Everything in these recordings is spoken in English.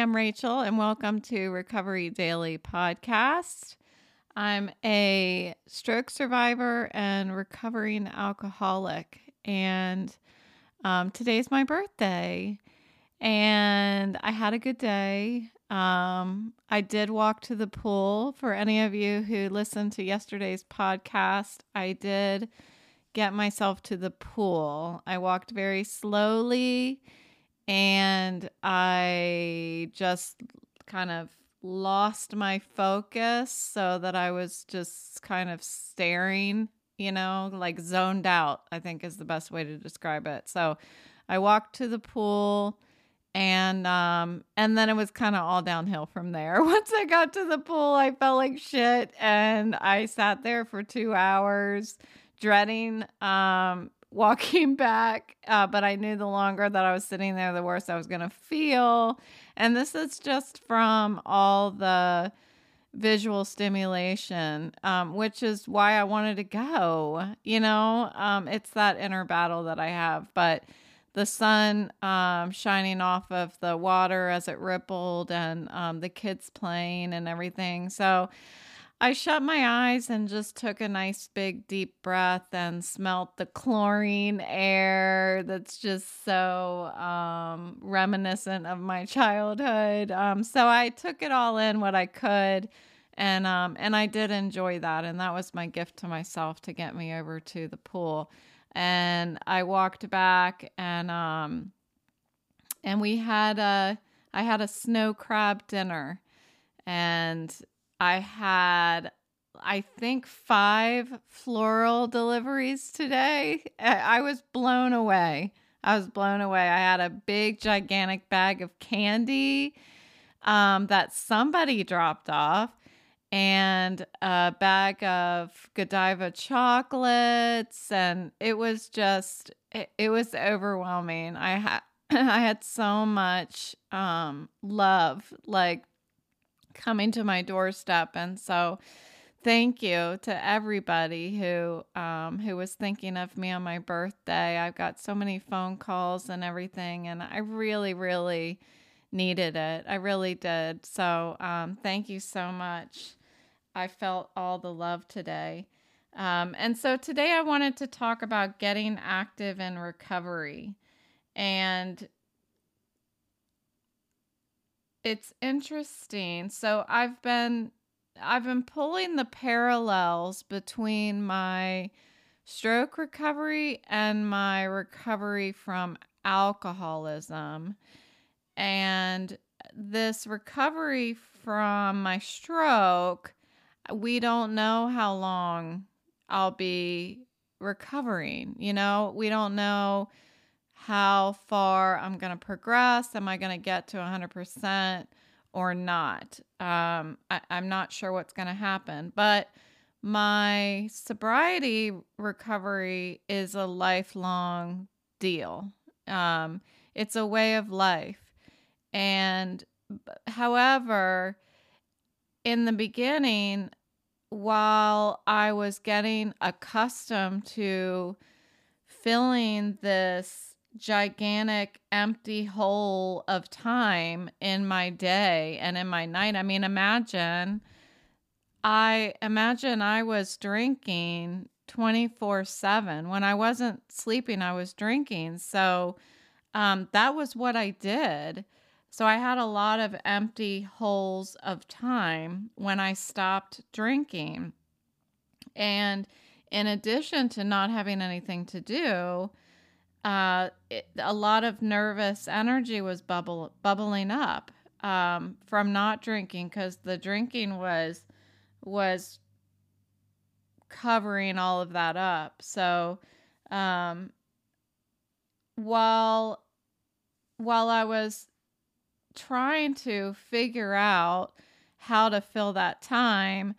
I'm Rachel, and welcome to Recovery Daily Podcast. I'm a stroke survivor and recovering alcoholic, and um, today's my birthday. And I had a good day. Um, I did walk to the pool. For any of you who listened to yesterday's podcast, I did get myself to the pool. I walked very slowly and I just kind of lost my focus so that I was just kind of staring, you know, like zoned out, I think is the best way to describe it. So I walked to the pool and um and then it was kind of all downhill from there. Once I got to the pool, I felt like shit and I sat there for 2 hours dreading um walking back, uh, but I knew the longer that I was sitting there, the worse I was going to feel. And this is just from all the visual stimulation, um, which is why I wanted to go. You know, um, it's that inner battle that I have. But the sun um, shining off of the water as it rippled, and um, the kids playing and everything. So, I shut my eyes and just took a nice big deep breath and smelt the chlorine air that's just so um, reminiscent of my childhood. Um, so I took it all in what I could and um, and I did enjoy that and that was my gift to myself to get me over to the pool. And I walked back and um and we had a I had a snow crab dinner and I had, I think, five floral deliveries today. I was blown away. I was blown away. I had a big, gigantic bag of candy um, that somebody dropped off and a bag of Godiva chocolates. And it was just, it, it was overwhelming. I had, I had so much um, love, like coming to my doorstep. And so thank you to everybody who um, who was thinking of me on my birthday. I've got so many phone calls and everything, and I really, really needed it. I really did. So um, thank you so much. I felt all the love today. Um, and so today I wanted to talk about getting active in recovery. And it's interesting. So I've been I've been pulling the parallels between my stroke recovery and my recovery from alcoholism. And this recovery from my stroke, we don't know how long I'll be recovering. You know, we don't know how far I'm going to progress. Am I going to get to 100% or not? Um, I, I'm not sure what's going to happen. But my sobriety recovery is a lifelong deal, um, it's a way of life. And however, in the beginning, while I was getting accustomed to filling this gigantic empty hole of time in my day and in my night. I mean, imagine I imagine I was drinking 24/7. When I wasn't sleeping, I was drinking. So um, that was what I did. So I had a lot of empty holes of time when I stopped drinking. And in addition to not having anything to do, uh, it, a lot of nervous energy was bubble bubbling up um, from not drinking because the drinking was was covering all of that up. So um, while while I was trying to figure out how to fill that time,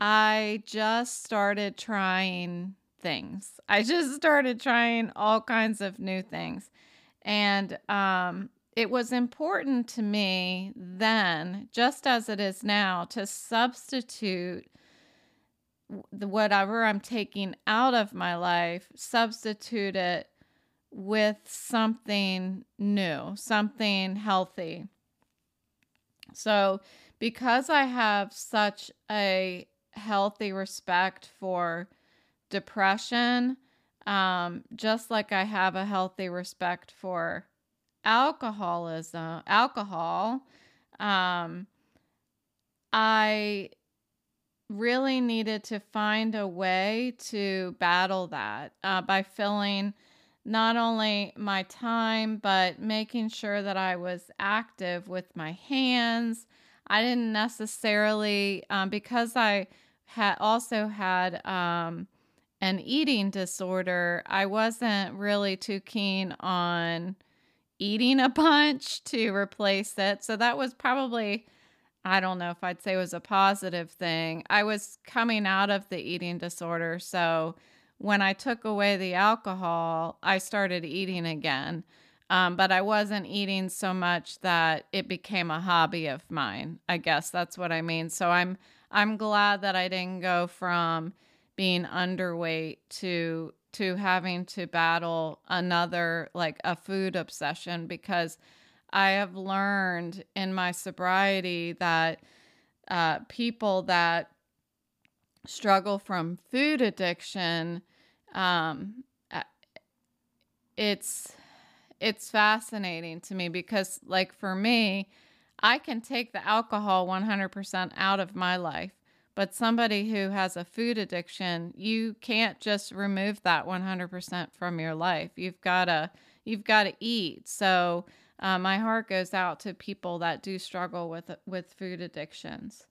I just started trying things. I just started trying all kinds of new things. And um, it was important to me then, just as it is now, to substitute whatever I'm taking out of my life, substitute it with something new, something healthy. So, because I have such a healthy respect for depression, um, just like I have a healthy respect for alcoholism, alcohol, um, I really needed to find a way to battle that uh, by filling not only my time, but making sure that I was active with my hands. I didn't necessarily, um, because I had also had um, an eating disorder, I wasn't really too keen on eating a bunch to replace it. So that was probably, I don't know if I'd say it was a positive thing. I was coming out of the eating disorder. So when I took away the alcohol, I started eating again. Um, but I wasn't eating so much that it became a hobby of mine. I guess that's what I mean. So I'm I'm glad that I didn't go from being underweight to to having to battle another like a food obsession because I have learned in my sobriety that uh, people that struggle from food addiction, um, it's it's fascinating to me because like for me, I can take the alcohol 100% out of my life but somebody who has a food addiction, you can't just remove that 100% from your life. You've got to you've got to eat. So uh, my heart goes out to people that do struggle with with food addictions.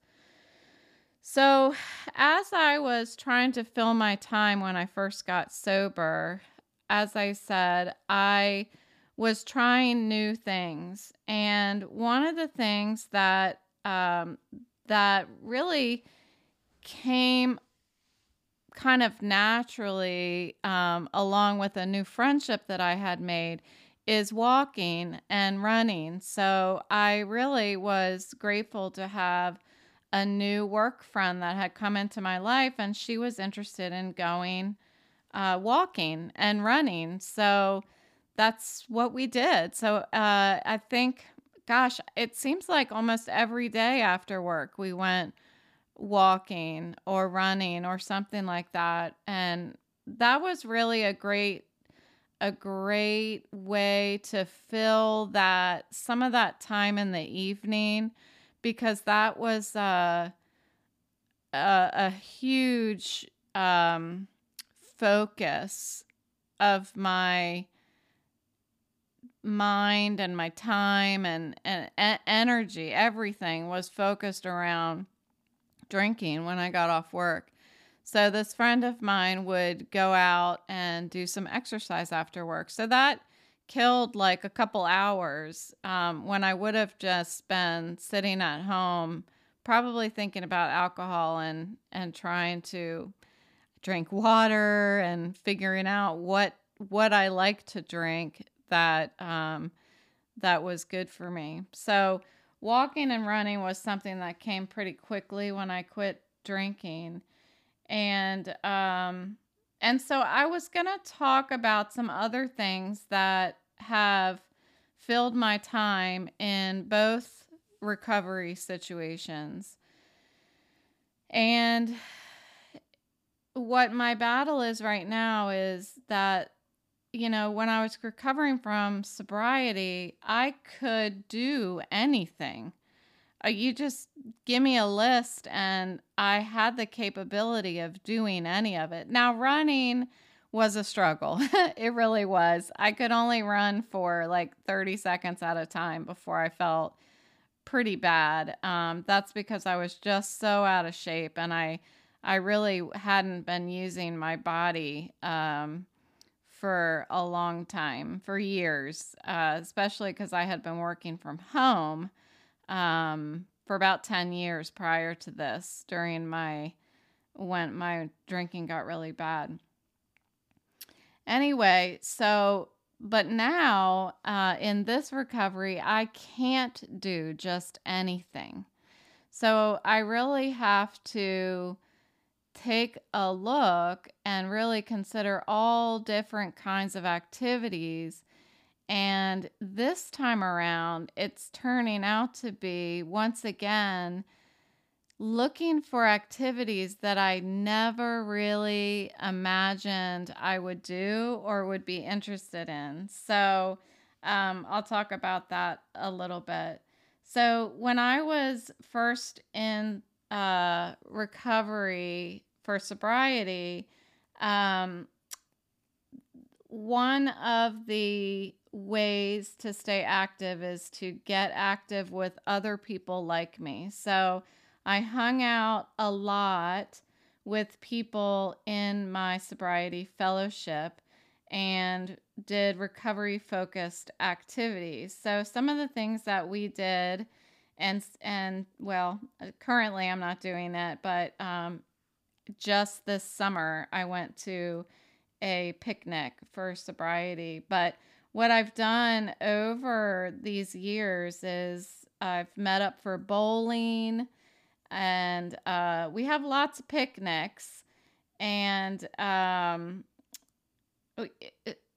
So, as I was trying to fill my time when I first got sober, as I said, I was trying new things, and one of the things that um, that really came kind of naturally um, along with a new friendship that I had made is walking and running. So I really was grateful to have a new work friend that had come into my life and she was interested in going uh, walking and running. So that's what we did. So uh, I think, gosh, it seems like almost every day after work we went walking or running or something like that. And that was really a great a great way to fill that some of that time in the evening because that was uh, a, a huge um, focus of my mind and my time and, and, and energy everything was focused around drinking when I got off work. So this friend of mine would go out and do some exercise after work. So that killed like a couple hours um, when I would have just been sitting at home, probably thinking about alcohol and and trying to drink water and figuring out what what I like to drink that um, that was good for me. So walking and running was something that came pretty quickly when I quit drinking. And um and so I was going to talk about some other things that have filled my time in both recovery situations. And what my battle is right now is that you know, when I was recovering from sobriety, I could do anything. Uh, you just give me a list, and I had the capability of doing any of it. Now, running was a struggle. it really was. I could only run for like 30 seconds at a time before I felt pretty bad. Um, that's because I was just so out of shape and I I really hadn't been using my body um, for a long time, for years, uh, especially because I had been working from home um, for about 10 years prior to this during my when my drinking got really bad. Anyway, so but now uh, in this recovery, I can't do just anything. So I really have to take a look and really consider all different kinds of activities and this time around, it's turning out to be once again looking for activities that I never really imagined I would do or would be interested in. So, um, I'll talk about that a little bit. So, when I was first in uh, recovery for sobriety, um, one of the ways to stay active is to get active with other people like me. So, I hung out a lot with people in my sobriety fellowship and did recovery focused activities. So some of the things that we did and and well, currently I'm not doing it, but um, just this summer I went to a picnic for sobriety. But what I've done over these years is I've met up for bowling and uh, we have lots of picnics. And um,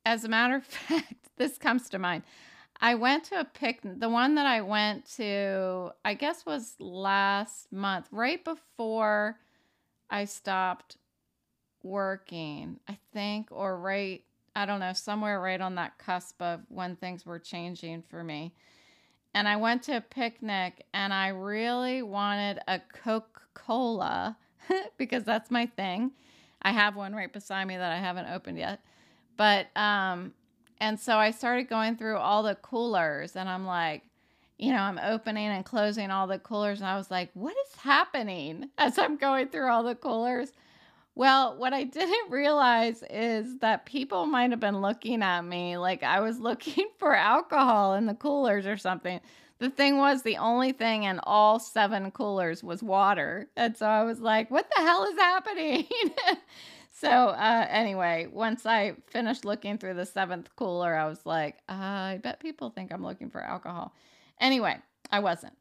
as a matter of fact, this comes to mind. I went to a picnic. The one that I went to, I guess, was last month, right before I stopped working, I think, or right, I don't know, somewhere right on that cusp of when things were changing for me and I went to a picnic and I really wanted a Coca Cola because that's my thing. I have one right beside me that I haven't opened yet. But, um, and so I started going through all the coolers and I'm like, you know, I'm opening and closing all the coolers. And I was like, what is happening as I'm going through all the coolers? Well, what I didn't realize is that people might have been looking at me like I was looking for alcohol in the coolers or something. The thing was, the only thing in all seven coolers was water. And so I was like, what the hell is happening? so, uh, anyway, once I finished looking through the seventh cooler, I was like, uh, I bet people think I'm looking for alcohol. Anyway, I wasn't.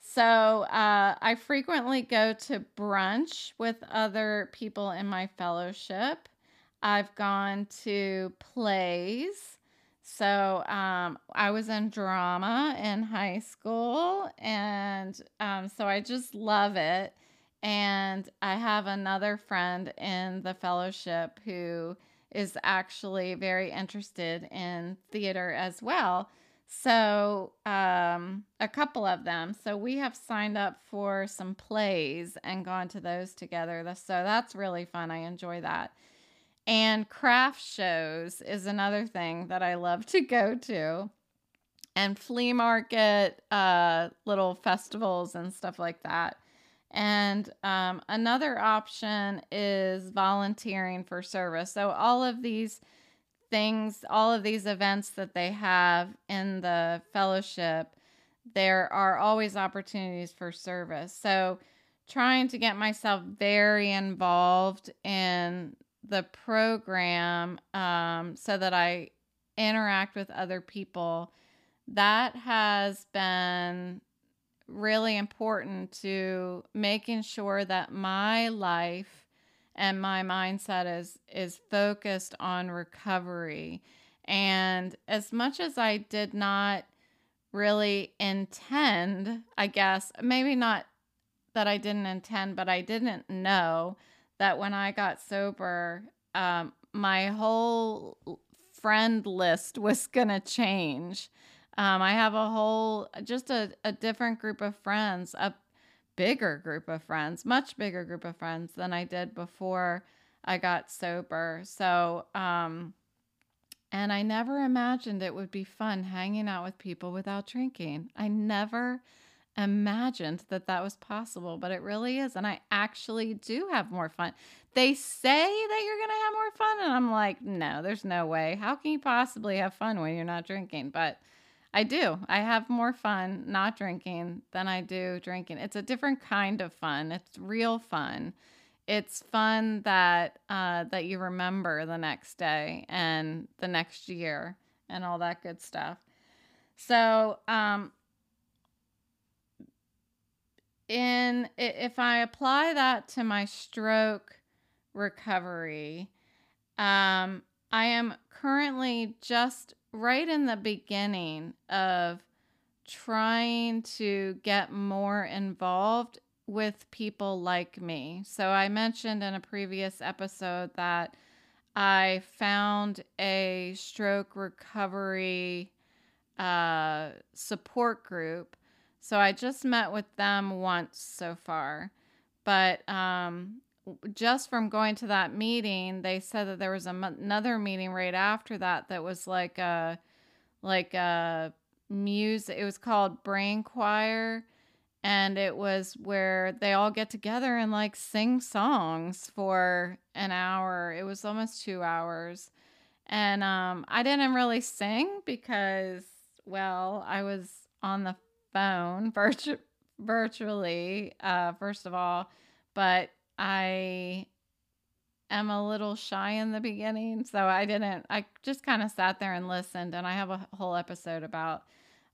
So uh, I frequently go to brunch with other people in my fellowship. I've gone to plays. So um, I was in drama in high school, and um, so I just love it. And I have another friend in the fellowship who is actually very interested in theater as well. So, um, a couple of them. So, we have signed up for some plays and gone to those together. So, that's really fun. I enjoy that. And craft shows is another thing that I love to go to. And flea market, uh, little festivals and stuff like that. And um, another option is volunteering for service. So, all of these things, all of these events that they have in the fellowship, there are always opportunities for service. So, trying to get myself very involved in the program um, so that I interact with other people, that has been really important to making sure that my life and my mindset is is focused on recovery. And as much as i did not really intend i guess maybe not that i didn't intend but i didn't know that when i got sober um, my whole friend list was gonna change. Um, i have a whole just a, a different group of friends a bigger group of friends, much bigger group of friends than I did before I got sober. So, um, and I never imagined it would be fun hanging out with people without drinking. I never imagined that that was possible, but it really is. And I actually do have more fun. They say that you're going to have more fun. And I'm like, no, there's no way. How can you possibly have fun when you're not drinking? But I do. I have more fun not drinking than I do drinking. It's a different kind of fun. It's real fun. It's fun that uh, that you remember the next day and the next year and all that good stuff. So, um, in if I apply that to my stroke recovery, um, I am currently just right in the beginning of trying to get more involved with people like me. So I mentioned in a previous episode that I found a stroke recovery uh, support group. So I just met with them once so far. But um, just from going to that meeting, they said that there was another meeting right after that that was like a like a music. It was called Brain Choir, and it was where they all get together and like sing songs for an hour. It was almost two hours, and um, I didn't really sing because, well, I was on the phone virtu- virtually, uh, first of all, but I am a little shy in the beginning, so I didn't. I just kind of sat there and listened, and I have a whole episode about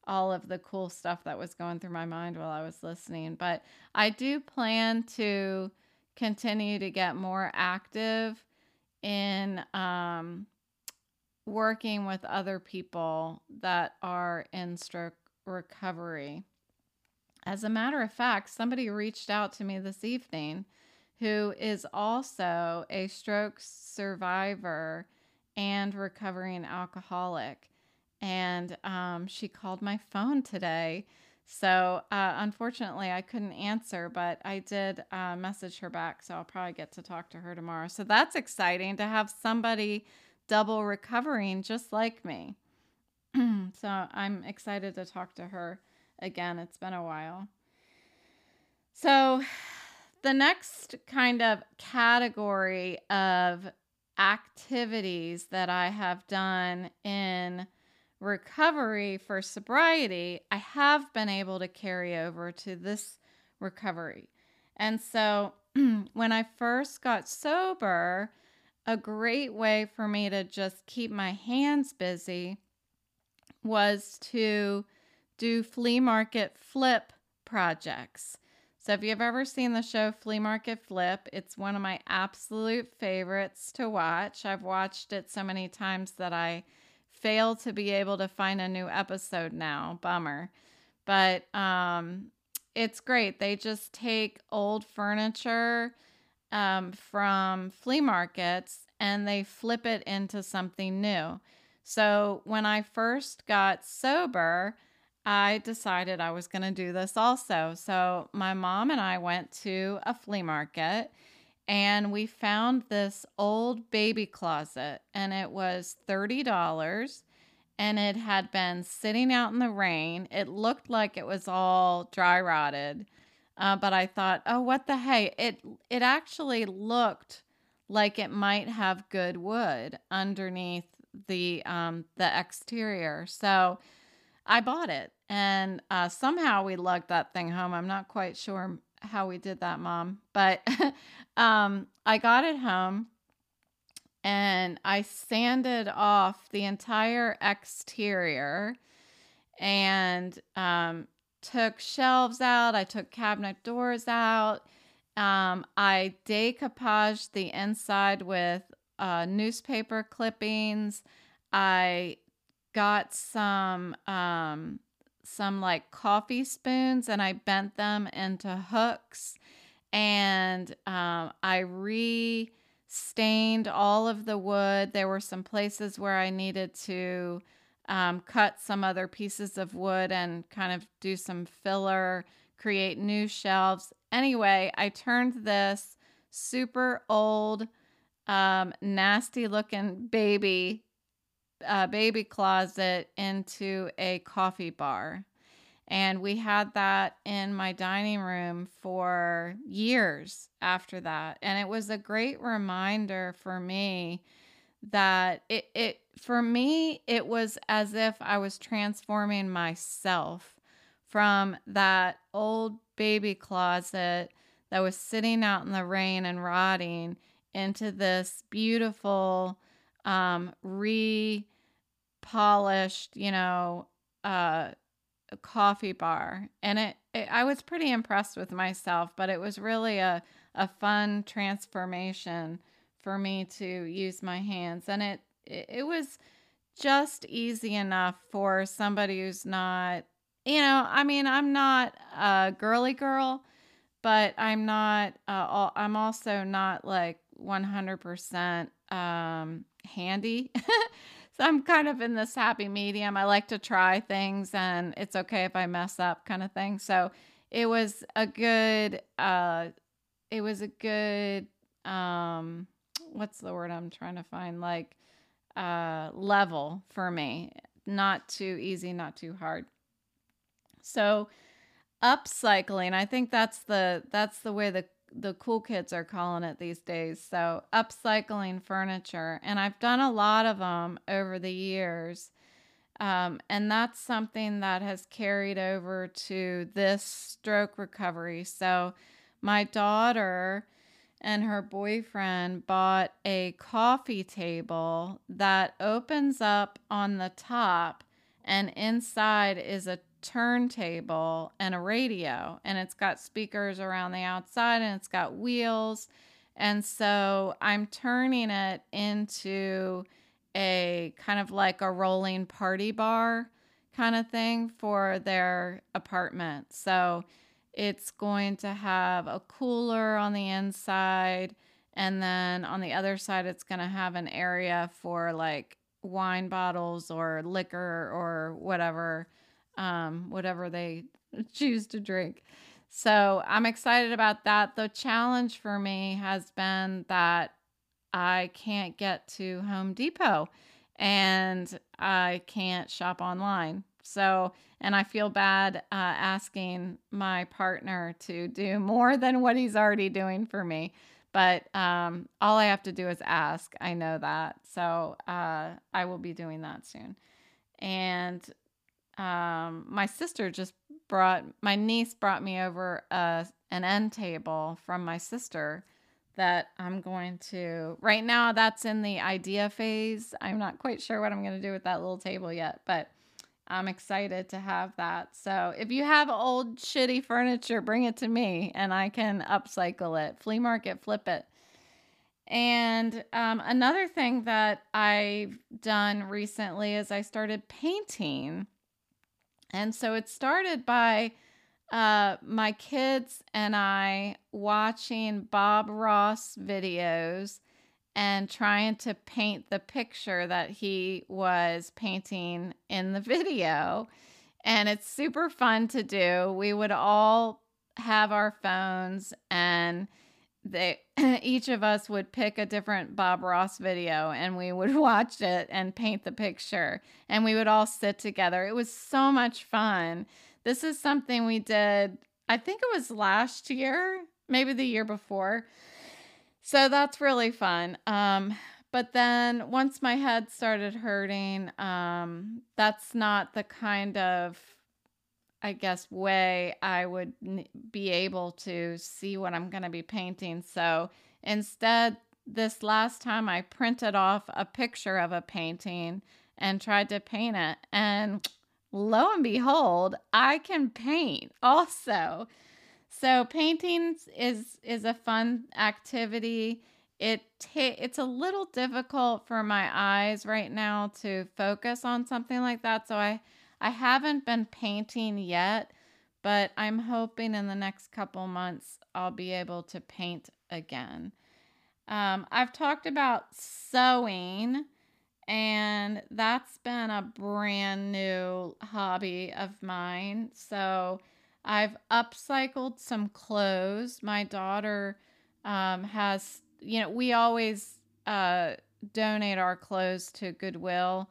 all of the cool stuff that was going through my mind while I was listening. But I do plan to continue to get more active in um, working with other people that are in stroke recovery. As a matter of fact, somebody reached out to me this evening who is also a stroke survivor and recovering alcoholic and um, she called my phone today. So uh, unfortunately, I couldn't answer, but I did uh, message her back. So I'll probably get to talk to her tomorrow. So that's exciting to have somebody double recovering just like me. so I'm excited to talk to her again. It's been a while. So the next kind of category of activities that I have done in recovery for sobriety, I have been able to carry over to this recovery. And so when I first got sober, a great way for me to just keep my hands busy was to do flea market flip projects. So, if you've ever seen the show Flea Market Flip, it's one of my absolute favorites to watch. I've watched it so many times that I fail to be able to find a new episode now. Bummer. But um, it's great. They just take old furniture um, from flea markets and they flip it into something new. So when I first got sober, I decided I was going to do this also. So my mom and I went to a flea market and we found this old baby closet and it was $30 and it had been sitting out in the rain. It looked like it was all dry rotted. Uh, but I thought, oh, what the hey? It it actually looked like it might have good wood underneath the um, the exterior. So I bought it, and uh, somehow we lugged that thing home. I'm not quite sure how we did that, Mom. But um, I got it home and I sanded off the entire exterior and um, took shelves out. I took cabinet doors out. Um, I decoupaged the inside with uh, newspaper clippings. I got some um, some like coffee spoons and I bent them into hooks and um, I re stained all of the wood. There were some places where I needed to um, cut some other pieces of wood and kind of do some filler, create new shelves. Anyway, I turned this super old, um, nasty looking baby uh, baby closet into a coffee bar. And we had that in my dining room for years after that. And it was a great reminder for me that it, it for me, it was as if I was transforming myself from that old baby closet that was sitting out in the rain and rotting into this beautiful um, re polished, you know, uh, coffee bar. And it, it, I was pretty impressed with myself, but it was really a, a fun transformation for me to use my hands. And it, it, was just easy enough for somebody who's not, you know, I mean, I'm not a girly girl, but I'm not, uh, I'm also not like 100% um, handy. so I'm kind of in this happy medium. I like to try things and it's okay if I mess up kind of thing. So it was a good, uh, it was a good, um, what's the word I'm trying to find? Like, uh, level for me. Not too easy, not too hard. So upcycling, I think that's the that's the way the the cool kids are calling it these days. So upcycling furniture, and I've done a lot of them over the years. Um, and that's something that has carried over to this stroke recovery. So, my daughter and her boyfriend bought a coffee table that opens up on the top, and inside is a turntable and a radio, and it's got speakers around the outside, and it's got wheels. And so I'm turning it into a kind of like a rolling party bar kind of thing for their apartment. So it's going to have a cooler on the inside. And then on the other side, it's going to have an area for like wine bottles or liquor or whatever, um, whatever they choose to drink. So I'm excited about that. The challenge for me has been that I can't get to Home Depot and I can't shop online. So, and I feel bad uh, asking my partner to do more than what he's already doing for me. But um, all I have to do is ask. I know that. So uh, I will be doing that soon. And um, my sister just brought, my niece brought me over a, an end table from my sister that I'm going to, right now, that's in the idea phase. I'm not quite sure what I'm going to do with that little table yet, but I'm excited to have that. So if you have old shitty furniture, bring it to me and I can upcycle it. Flea market, flip it. And um, another thing that I've done recently is I started painting. And so it started by uh, my kids and I watching Bob Ross videos and trying to paint the picture that he was painting in the video. And it's super fun to do. We would all have our phones and they each of us would pick a different Bob Ross video and we would watch it and paint the picture and we would all sit together. It was so much fun. This is something we did, I think it was last year, maybe the year before. So that's really fun. Um, but then once my head started hurting, um, that's not the kind of, I guess, way I would be able to see what I'm going to be painting. So instead, this last time I printed off a picture of a painting and tried to paint it. And lo and behold, I can paint also. So painting is is a fun activity. It ta- it's a little difficult for my eyes right now to focus on something like that. So I I haven't been painting yet, but I'm hoping in the next couple months I'll be able to paint again. Um, I've talked about sewing and that's been a brand new hobby of mine. So I've upcycled some clothes. My daughter um, has, you know, we always uh, donate our clothes to Goodwill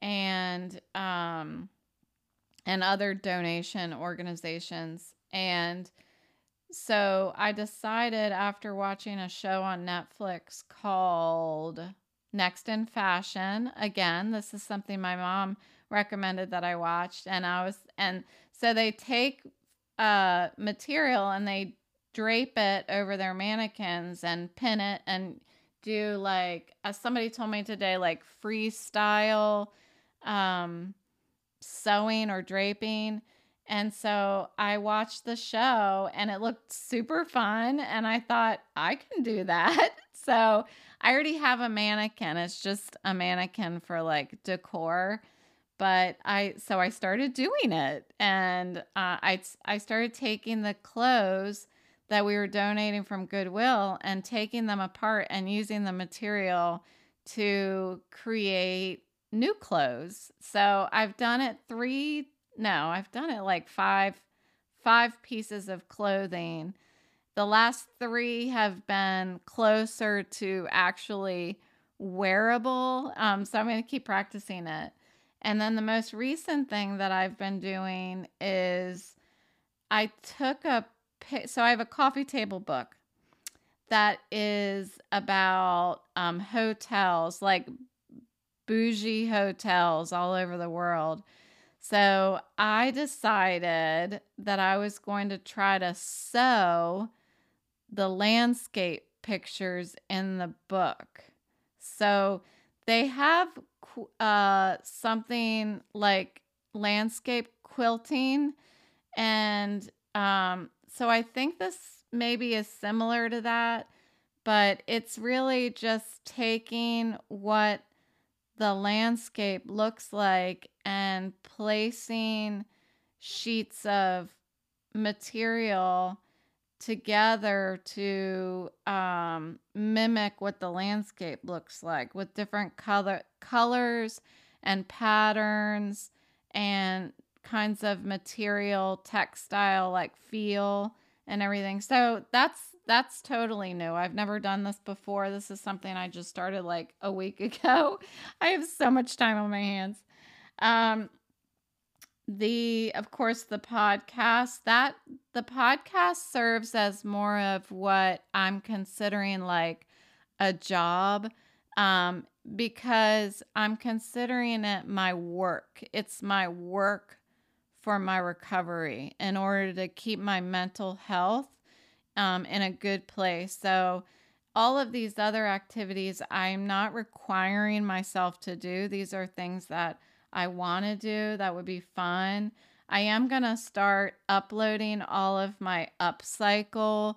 and um, and other donation organizations. And so I decided after watching a show on Netflix called Next in Fashion. Again, this is something my mom recommended that I watched and I was and so they take uh material and they drape it over their mannequins and pin it and do like as somebody told me today like freestyle um sewing or draping and so I watched the show and it looked super fun and I thought I can do that so I already have a mannequin. It's just a mannequin for like decor. But I so I started doing it, and uh, I I started taking the clothes that we were donating from Goodwill and taking them apart and using the material to create new clothes. So I've done it three, no, I've done it like five, five pieces of clothing. The last three have been closer to actually wearable. Um, so I'm going to keep practicing it. And then the most recent thing that I've been doing is I took a so I have a coffee table book that is about um, hotels, like bougie hotels all over the world. So I decided that I was going to try to sew the landscape pictures in the book. So they have uh, something like landscape quilting and um, so I think this maybe is similar to that, but it's really just taking what the landscape looks like and placing sheets of material together to um, mimic what the landscape looks like with different color colors and patterns and kinds of material, textile like feel and everything. So that's that's totally new. I've never done this before. This is something I just started like a week ago. I have so much time on my hands. Um the of course the podcast that the podcast serves as more of what I'm considering like a job um because I'm considering it my work. It's my work for my recovery in order to keep my mental health um, in a good place. So, all of these other activities, I'm not requiring myself to do. These are things that I want to do that would be fun. I am going to start uploading all of my upcycle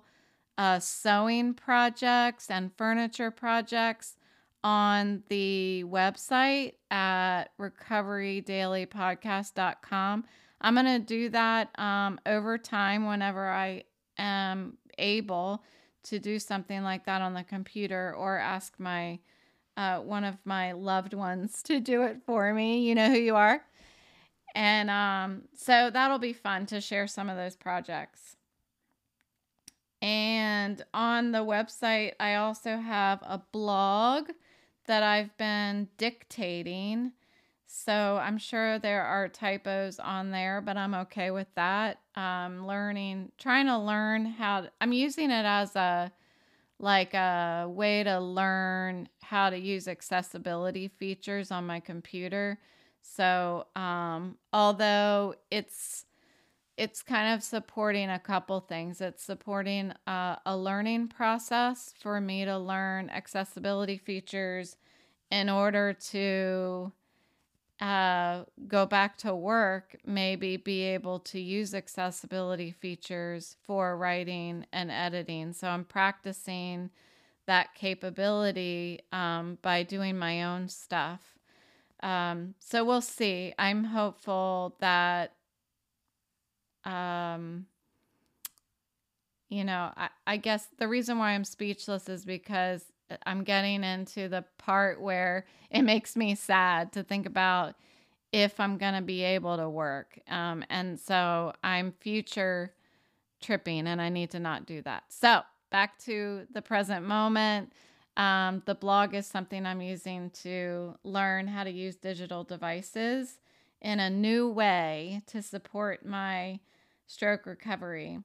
uh, sewing projects and furniture projects on the website at recoverydailypodcast.com. I'm going to do that um, over time whenever I am able to do something like that on the computer or ask my uh, one of my loved ones to do it for me. You know who you are. And um, so that'll be fun to share some of those projects. And on the website, I also have a blog that I've been dictating. So I'm sure there are typos on there, but I'm okay with that. Um, learning, trying to learn how to, I'm using it as a like a way to learn how to use accessibility features on my computer. So um, although it's it's kind of supporting a couple things. It's supporting uh, a learning process for me to learn accessibility features in order to uh, go back to work, maybe be able to use accessibility features for writing and editing. So I'm practicing that capability um, by doing my own stuff. Um, so we'll see. I'm hopeful that, um, you know, I, I guess the reason why I'm speechless is because I'm getting into the part where it makes me sad to think about if I'm going to be able to work. Um, and so I'm future tripping and I need to not do that. So back to the present moment. Um, the blog is something I'm using to learn how to use digital devices in a new way to support my stroke recovery.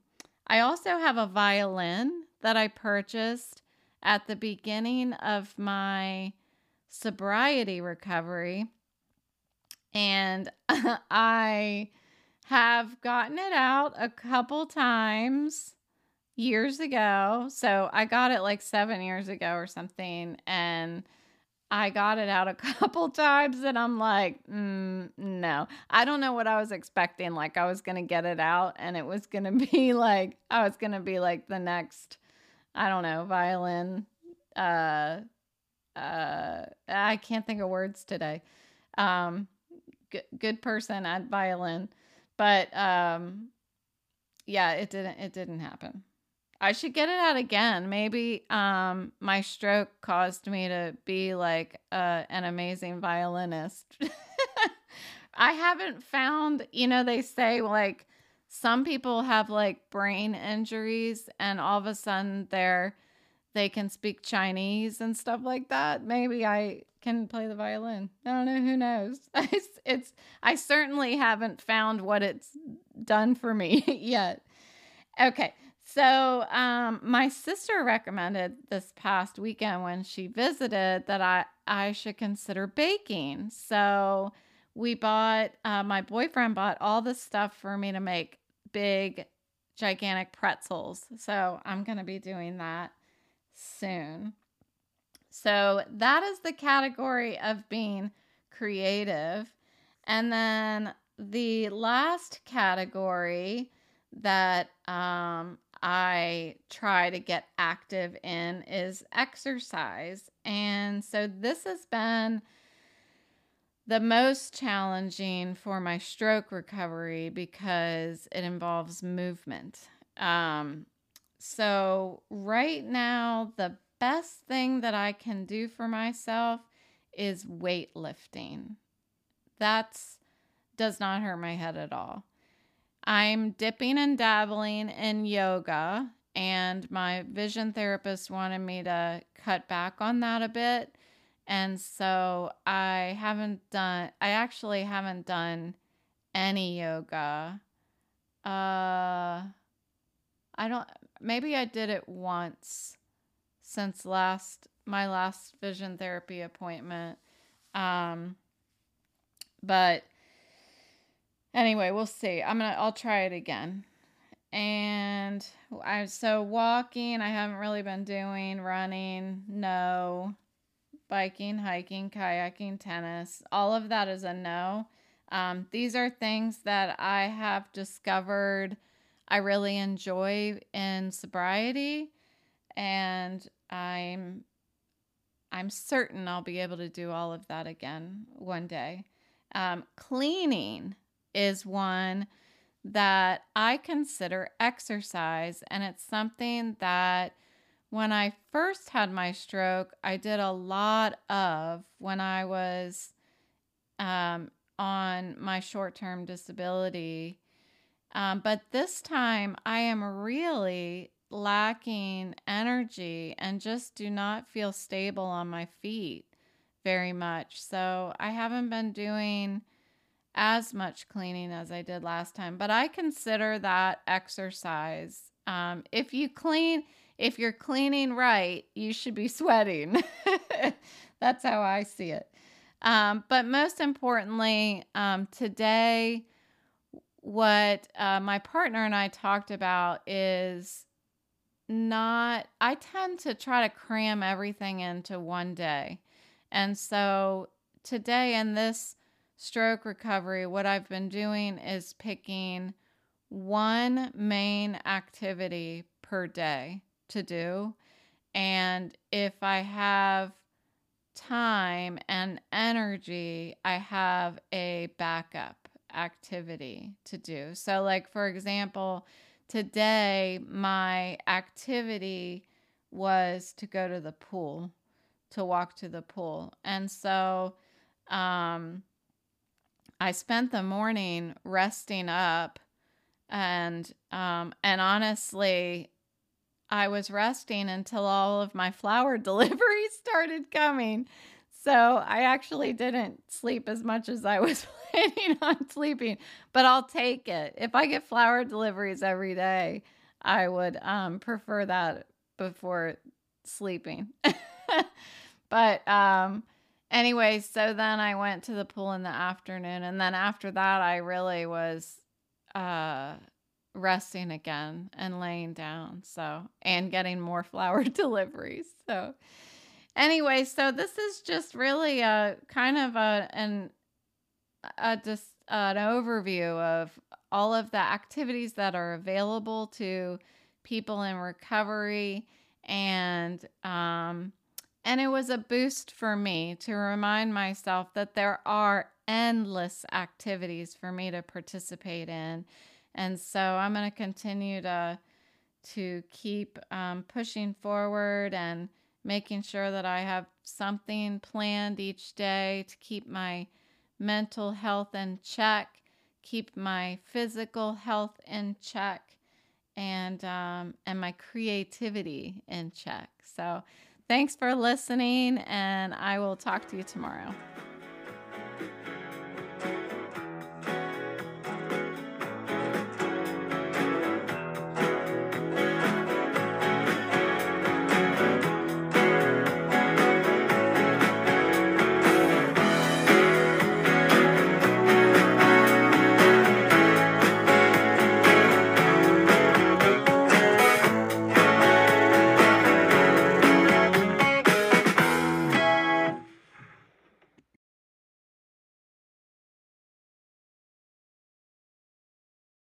I also have a violin that I purchased at the beginning of my sobriety recovery. And I have gotten it out a couple times years ago. So I got it like seven years ago or something. And I got it out a couple times and I'm like, mm, no, I don't know what I was expecting. Like, I was going to get it out and it was going to be like, I was going to be like the next I don't know, violin uh, uh, I can't think of words today. Um, good, good person at violin, but um, yeah, it didn't. It didn't happen. I should get it out again. Maybe um, my stroke caused me to be like uh, an amazing violinist. I haven't found, you know, they say like some people have like brain injuries and all of a sudden they're they can speak Chinese and stuff like that. Maybe I can play the violin. I don't know. Who knows? It's, it's I certainly haven't found what it's done for me yet. Okay. So, um, my sister recommended this past weekend when she visited that I, I should consider baking. So, we bought, uh, my boyfriend bought all the stuff for me to make big, gigantic pretzels. So, I'm going to be doing that soon. So, that is the category of being creative. And then the last category that um, I try to get active in is exercise. And so this has been the most challenging for my stroke recovery because it involves movement. Um, so, right now, the best thing that I can do for myself is weightlifting. That's does not hurt my head at all. I'm dipping and dabbling in yoga, and my vision therapist wanted me to cut back on that a bit. And so I haven't done, I actually haven't done any yoga. Uh, I don't, maybe I did it once since last, my last vision therapy appointment. Um, but Anyway, we'll see. I'm gonna I'll try it again. And I so walking, I haven't really been doing running, no. Biking, hiking, kayaking, tennis, all of that is a no. Um, these are things that I have discovered I really enjoy in sobriety, and I'm I'm certain I'll be able to do all of that again one day. Um, cleaning is one that I consider exercise. And it's something that when I first had my stroke, I did a lot of when I was um, on my short term disability. Um, but this time I am really lacking energy and just do not feel stable on my feet very much. So I haven't been doing as much cleaning as I did last time, but I consider that exercise. Um, if you clean, if you're cleaning right, you should be sweating. That's how I see it. Um, but most importantly, um, today, what uh, my partner and I talked about is not, I tend to try to cram everything into one day. And so today, in this stroke recovery, what I've been doing is picking one main activity per day to do. And if I have time and energy, I have a backup activity to do. So, like, for example, today my activity was to go to the pool, to walk to the pool. And so, um, I spent the morning resting up and um and honestly I was resting until all of my flower deliveries started coming. So I actually didn't sleep as much as I was planning on sleeping, but I'll take it. If I get flower deliveries every day, I would um, prefer that before sleeping. but um, Anyway, so then I went to the pool in the afternoon. And then after that, I really was uh, resting again and laying down. So, and getting more flower deliveries. So, anyway, so this is just really a kind of a, an, a just an overview of all of the activities that are available to people in recovery and, um, And it was a boost for me to remind myself that there are endless activities for me to participate in. And so I'm going to continue to to keep um, pushing forward and making sure that I have something planned each day to keep my mental health in check, keep my physical health in check, and um, and my creativity in check. So, thanks for listening, and I will talk to you tomorrow.